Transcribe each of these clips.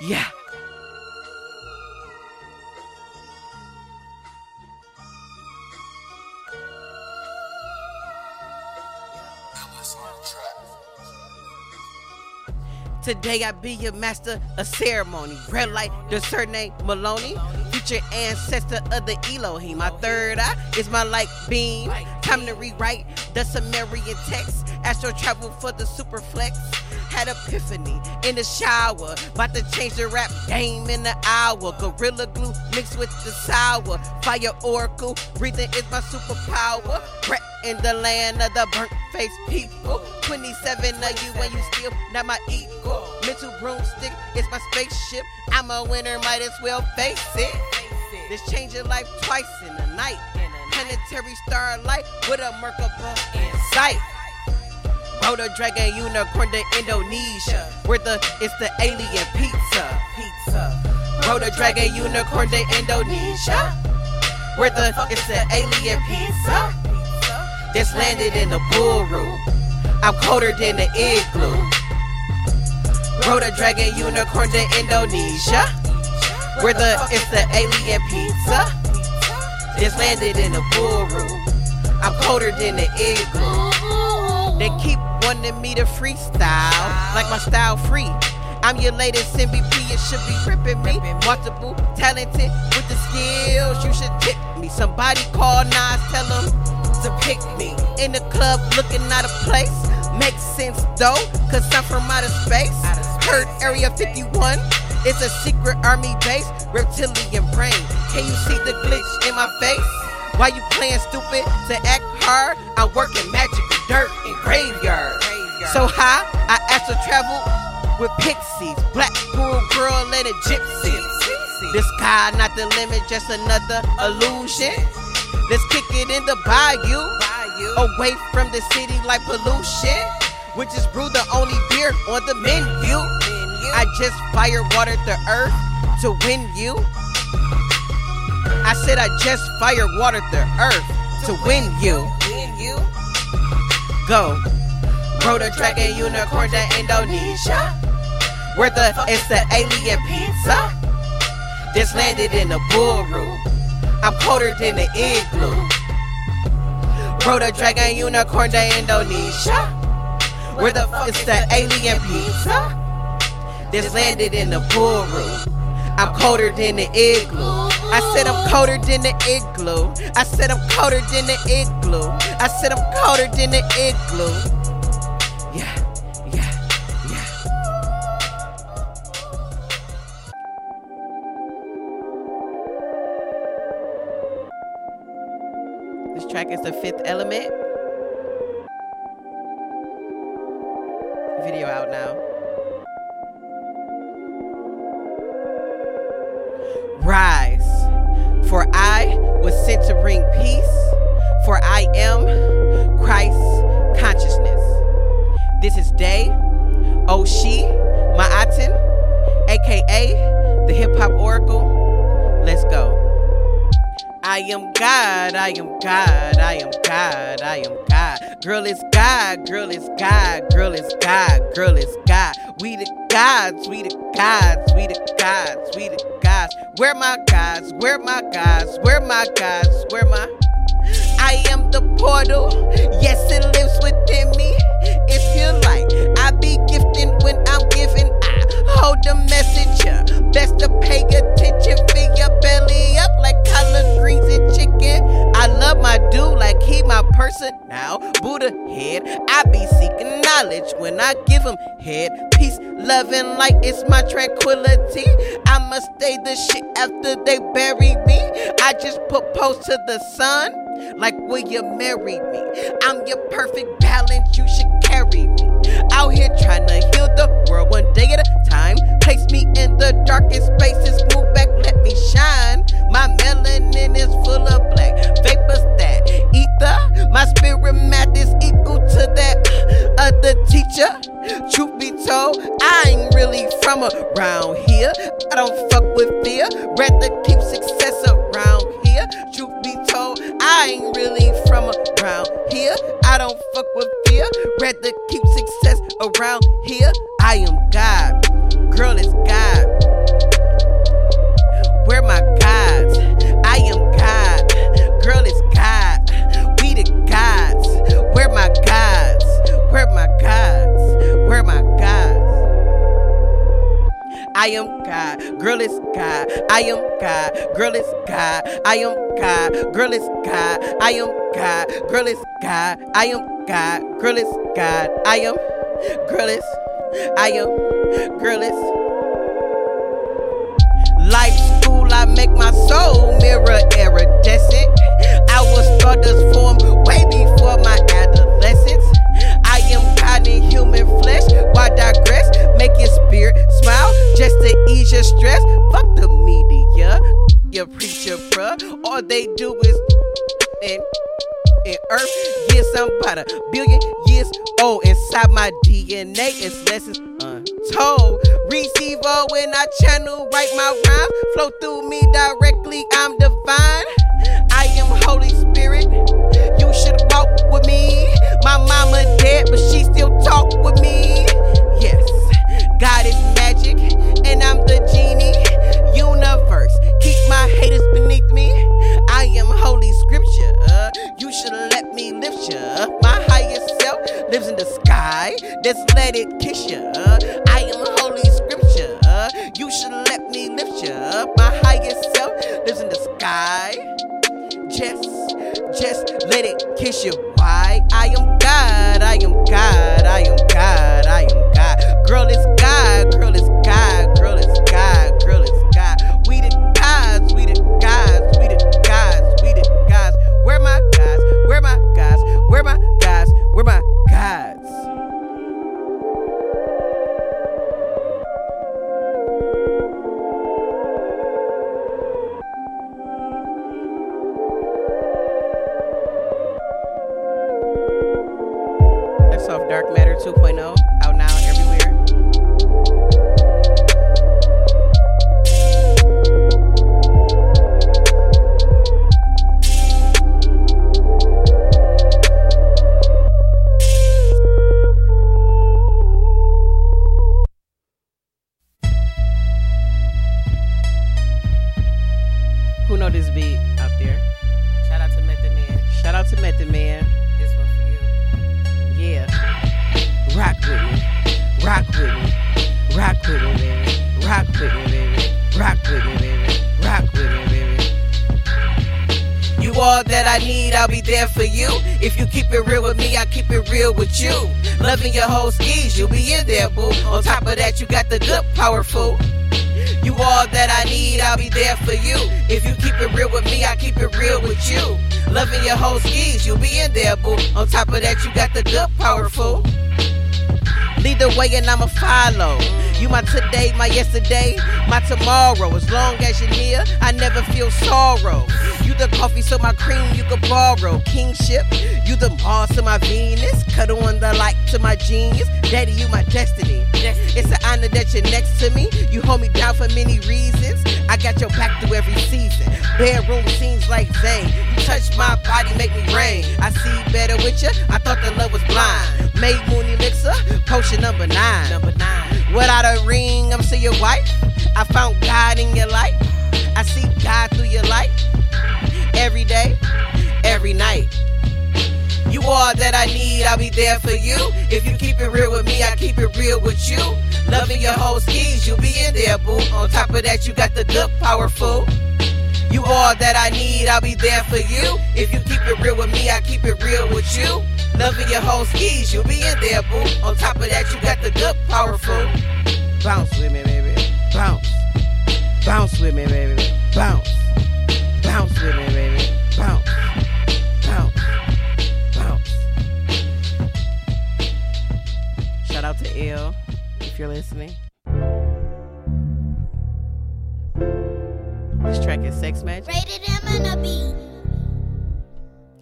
Yeah. Today I be your master of ceremony. Red light, the surname Maloney. Future ancestor of the Elohim. My third eye is my light beam. Time to rewrite the Sumerian text. Astro travel for the superflex. Had epiphany in the shower. About to change the rap game in the hour. Gorilla glue mixed with the sour. Fire oracle. Breathing is my superpower. Brett in the land of the burnt face people. 27 of you and you still not my equal. Mental broomstick is my spaceship. I'm a winner, might as well face it. This change your life twice in the night. Planetary starlight with a Merkaba in sight. Roto Dragon Unicorn to Indonesia. Where the it's the alien pizza. Pizza. Dragon Unicorn to Indonesia. Where the it's the alien pizza. That's landed in the bull room. I'm colder than the igloo. Roto Dragon Unicorn to Indonesia. Where the it's the alien pizza. That's landed in the bull room. I'm colder than the igloo. They keep wanting me to freestyle, like my style free. I'm your latest MVP, it should be ripping me. Multiple, talented, with the skills, you should tip me. Somebody call Nas, tell them to pick me. In the club, looking out of place. Makes sense though, cause I'm from outer space. Heard Area 51. It's a secret army base, reptilian brain. Can you see the glitch in my face? Why you playing stupid to act hard? I'm working magic dirt and graveyard. So high, I asked to travel with pixies, black pool girl and a gypsy. The sky not the limit, just another illusion. Let's kick it in the bayou, away from the city like pollution. Which is brew the only beer on the menu. I just fire watered the earth to win you. I said I just fire watered the earth to win you. Go. Proto Dragon Unicorn to Indonesia. Where the it's the alien pizza. This landed in the bull room. I'm colder than the igloo. Proto Dragon Unicorn to Indonesia. Where the it's the alien pizza. This landed in the bull room. I'm colder than the igloo. I said I'm colder than the igloo. I said I'm colder than the igloo. I said I'm colder than the igloo. Yeah, yeah, yeah. This track is the fifth element. Video out now. Oshee Ma'atin, aka the Hip Hop Oracle. Let's go. I am God, I am God, I am God, I am God. Girl is God, girl is God, girl is God, girl is God. We the gods, we the gods, we the gods, we the gods. Where my gods, where my gods, where my gods, where my I am the portal, yes, it lives within me. If you like, I be gifting when I'm giving. I hold the message. Best to pay attention, fill your belly up like collard greens and chicken. I love my dude like he my person now. Buddha head, I be seeking knowledge when I give him head. Peace, love, and light is my tranquility. I'ma stay the shit after they bury me. I just propose to the sun. Like, will you marry me? I'm your perfect you should carry me. Out here trying to heal the world one day at a time. Place me in the darkest spaces, move back, let me shine. My melanin is full of black vapors that ether. My spirit math is equal to that other teacher. Truth be told, I ain't really from around here. I don't fuck with fear, rather keep success around here. Truth be told, I ain't really from around here. I don't fuck with fear, rather keep success around here. I am God, girl it's God. I am God. Girl, it's God. I am God. Girl, it's God. I am God. Girl, it's God. I am God. Girl, it's God. I am God. Girl, it's God. I am. Girl, it's. I am. Girl, it's. Life school, I make my soul mirror All they do is and and earth get somebody a billion years old inside my DNA. It's lessons untold. Receive all when I channel, write my rhymes, flow through me directly. I'm divine. I am Holy Spirit. You should walk with me. My mama dead, but she still talk with me. Real with you. Loving your whole skis, you'll be in there, boo. On top of that, you got the good, powerful. You all that I need, I'll be there for you. If you keep it real with me, I keep it real with you. Loving your whole skis, you'll be in there, boo. On top of that, you got the good, powerful. Lead the way and I'ma follow. You my today, my yesterday, my tomorrow. As long as you're near, I never feel sorrow. You the coffee, so my cream you can borrow. Kingship, you the boss to my Venus. Cut on the light to my genius. Daddy, you my destiny. It's an honor that you're next to me. You hold me down for many reasons. I got your back through every season. Bedroom scenes like Zane. You touch my body, make me rain. I see better with you. I thought the love was blind. Made Moon Elixir, potion number nine. Number nine. Without a ring, I'm still your wife. I found God in your life. I see God through your life. Every day, every night. You all that I need, I'll be there for you. If you keep it real with me, I keep it real with you. Loving your whole skis, you'll be in there, boo. On top of that, you got the good, powerful. You all that I need, I'll be there for you. If you keep it real with me, I keep it real with you. Loving your whole skis, you'll be in there, boo. On top of that, you got the good, powerful. Bounce with me, baby. Bounce. Bounce with me, baby. Bounce. Bounce listening. This track is Sex Magic. Rated M and a B.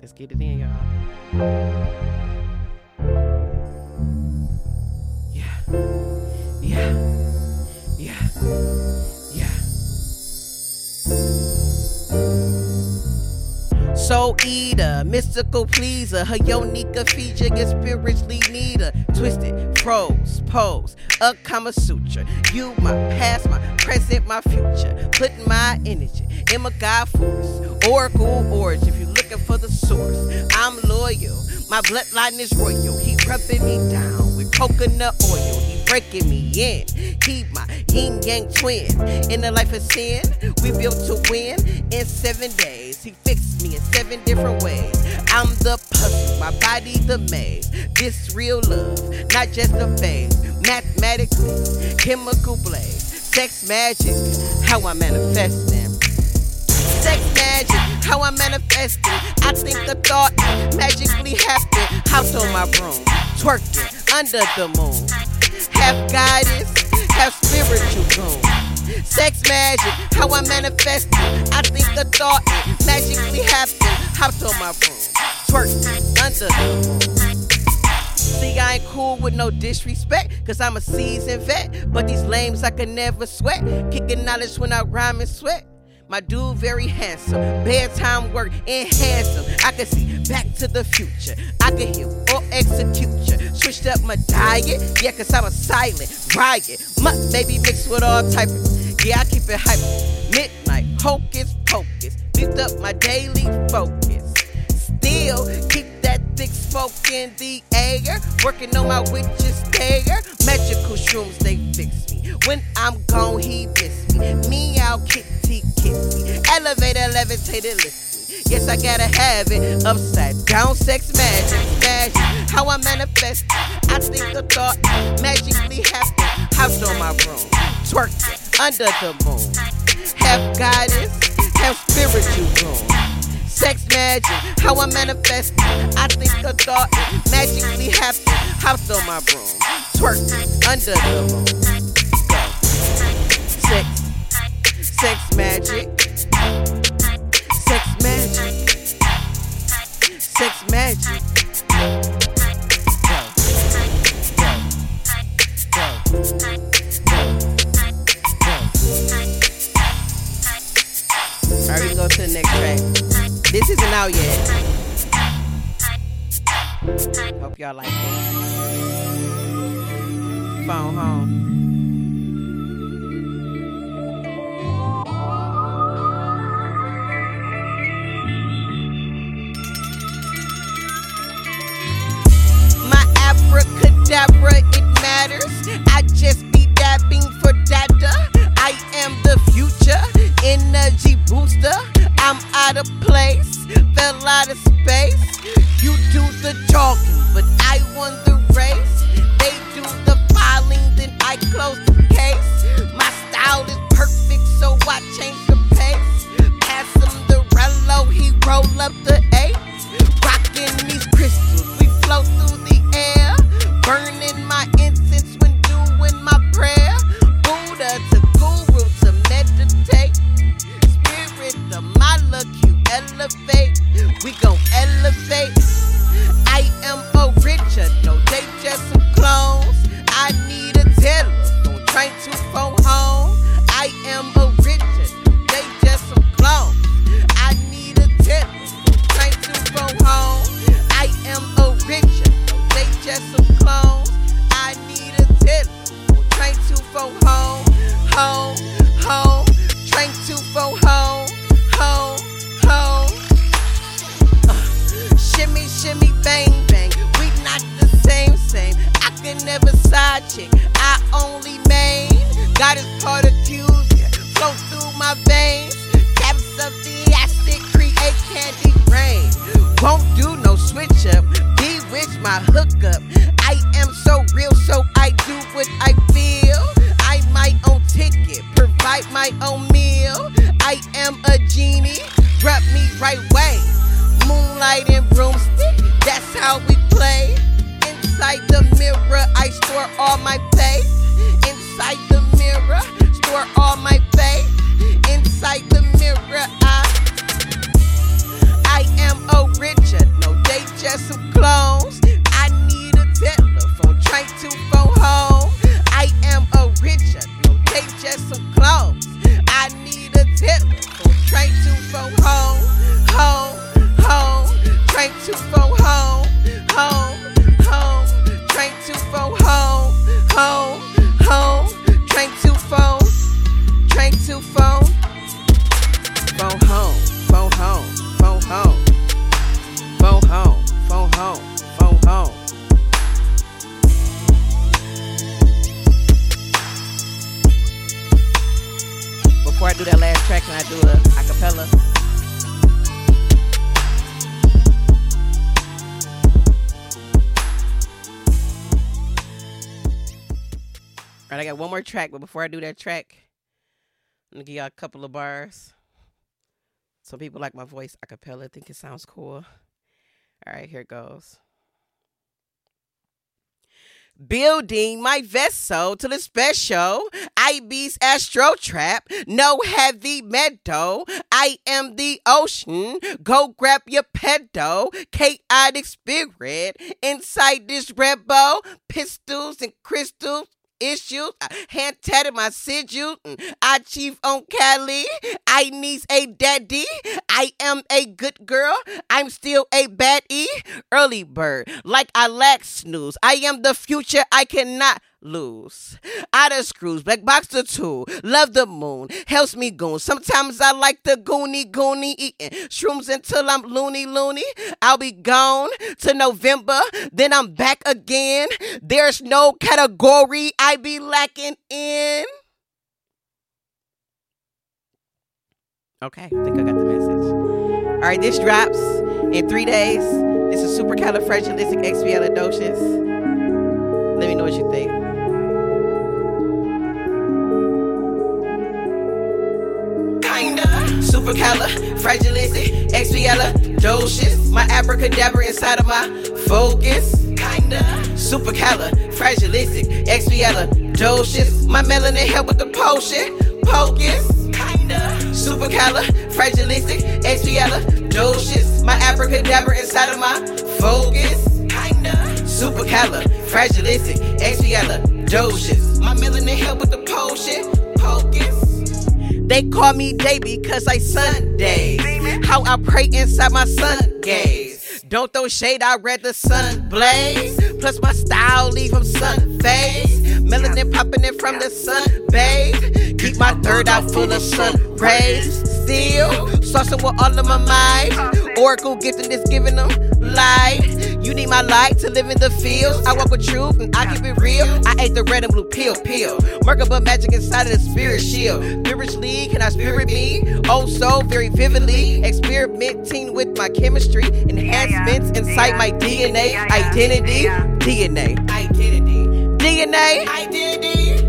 Let's get it in, y'all. Yeah. Yeah. Yeah. Yeah. Soul eater, mystical pleaser, her unique feature, gets spiritually neater. Twisted, prose, pose, a Kama Sutra. You, my past, my present, my future. Putting my energy in my God force. Oracle origin, if you're looking for the source. I'm loyal, my bloodline is royal. He rubbing me down with coconut oil. He breaking me in. He my yin yang twin. In the life of sin, we built to win. In seven days, he fixed me in seven different ways. I'm the puzzle, my body the maze. This real love, not just a phase. Mathematically, chemical blaze. Sex magic, how I manifest them. Sex magic, how I manifest it. I think the thought magically happened. House on my broom, twerking under the moon. Half goddess, half spiritual goon. Sex magic, how I manifest it. I think a thought magically happened. Hopped on my broom, twerking under the. See, I ain't cool with no disrespect, cause I'm a seasoned vet. But these lames I can never sweat. Kicking knowledge when I rhyme and sweat. My dude very handsome, bedtime work enhance him. I can see back to the future. I can hear or execute ya. Switched up my diet, yeah, cause I'm a silent riot. Mutt baby mixed with all type of, yeah, I keep it hype. Midnight, hocus pocus, lift up my daily focus. Still keep thick smoke in the air. Working on my witches there. Magical shrooms, they fix me. When I'm gone, he miss me. Me out, kitty, kiss me. Elevator, levitated, lift me. Yes, I gotta have it. Upside down, sex magic, magic. How I manifest. I think the thought magically happened. House on my room, twerking under the moon. Half goddess, half spiritual room sex magic, how I manifest. I think a thought magically happened. House on my broom, twerk under the. Go. Sex, sex magic, sex magic, sex magic. Alright, we go to the next track. This isn't out yet. Hope y'all like it. Phone home. Up the Moonlight and broomstick, that's how we play. Inside the mirror, I store all my faith. before track, but before I do that track, I'm gonna give y'all a couple of bars. Some people like my voice a cappella, think it sounds cool. All right, here goes. Building my vessel to the special IB's Astro Trap. No heavy metal. I am the ocean. Go grab your pedo. Chaotic spirit inside this rebel. Pistols and crystals issues. I hand tatted my sigils. I chief on Cali. I needs a daddy. I am a good girl. I'm still a baddie. Early bird. Like I lack snooze. I am the future. I cannot lose. Out of screws, black box the two. Love the moon, helps me goon. Sometimes I like the goony goony eating shrooms until I'm loony loony. I'll be gone to November, then I'm back again. There's no category I be lacking in. Okay, I think I got the message. All right, this drops in three days. This is supercalifragilisticexpialidocious. Let me know what you think. Kinda supercalifragilistic expialidocious. My abracadabra inside of my focus. Kinda supercalifragilistic expialidocious. My melanin help with the potion. Pocus. Kinda supercalifragilistic expialidocious. My abracadabra inside of my focus. Kinda supercalifragilistic expialidocious. My melanin help with the potion. Pocus. They call me Davy cause I Sundays. How I pray inside my sun gaze. Don't throw shade, I read the sun blaze. Plus my style leave them sun phase. Melanin popping in from the sun, babe. Keep my third eye full of sun rays. Still saucing with all of my mind. Oracle gifting this giving them light. You need my light to live in the fields. I walk with truth and I keep it real. I ate the red and blue pill, pill. Merkaba magic inside of the spirit shield. Spiritually, can I spirit me? Oh, so very vividly. Experimenting with my chemistry. Enhancements inside my DNA. Identity. DNA. Identity. DNA. Identity.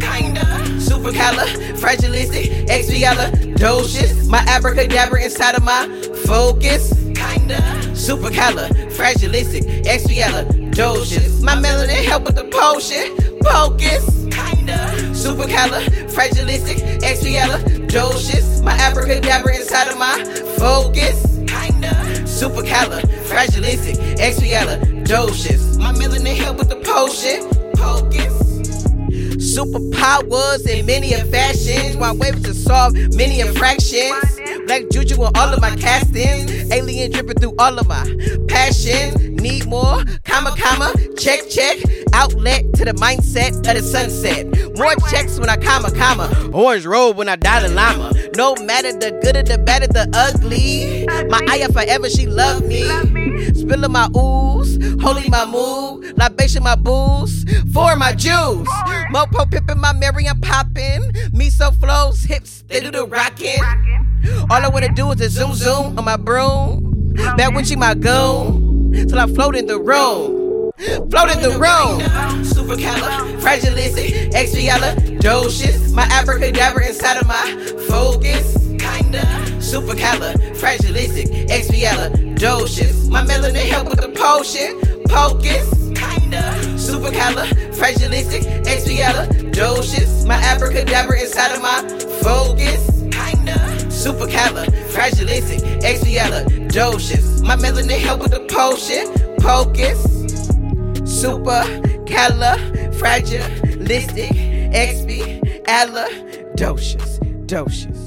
Kinda. Supercalifragilistic. Expialidocious. My abracadabra inside of my focus. Kinda. Supercalifragilistic. Expialidocious. My melanin help with the potion. Pocus. Kinda. Supercalifragilistic. Expialidocious. My abracadabra inside of my focus. Kinda. Supercalifragilistic. Expialidocious. My melanin help with the potion. Pocus. Superpowers in many a fashions, while waving to solve many infractions. Black juju in all of my castings, alien dripping through all of my passions. Need more, comma, comma, check, check. Outlet to the mindset of the sunset. More checks when I comma, comma. Orange robe when I Dalai llama. No matter the good or the bad or the ugly. My aya forever, she love me. Spilling my ooze, holy my mood, libation my booze, for my juice. Mopo pippin' my Mary, I'm poppin'. Miso flows, hips, they do the rockin'. All I wanna do is a zoom zoom on my broom. Back when she my goon, till I float in the room. Float in the room. Supercalifragilistic, expialidocious. My abracadabra inside of my focus. Kinda. Supercalifragilistic, expialidocious. My melanin help with the potion. Pocus. Kinda. Supercalifragilistic, expialidocious. My abracadabra inside of my focus. Kinda. Supercalifragilistic, expialidocious. My melanin help with the potion. Pocus. Super califragilistic expialidocious. Docious.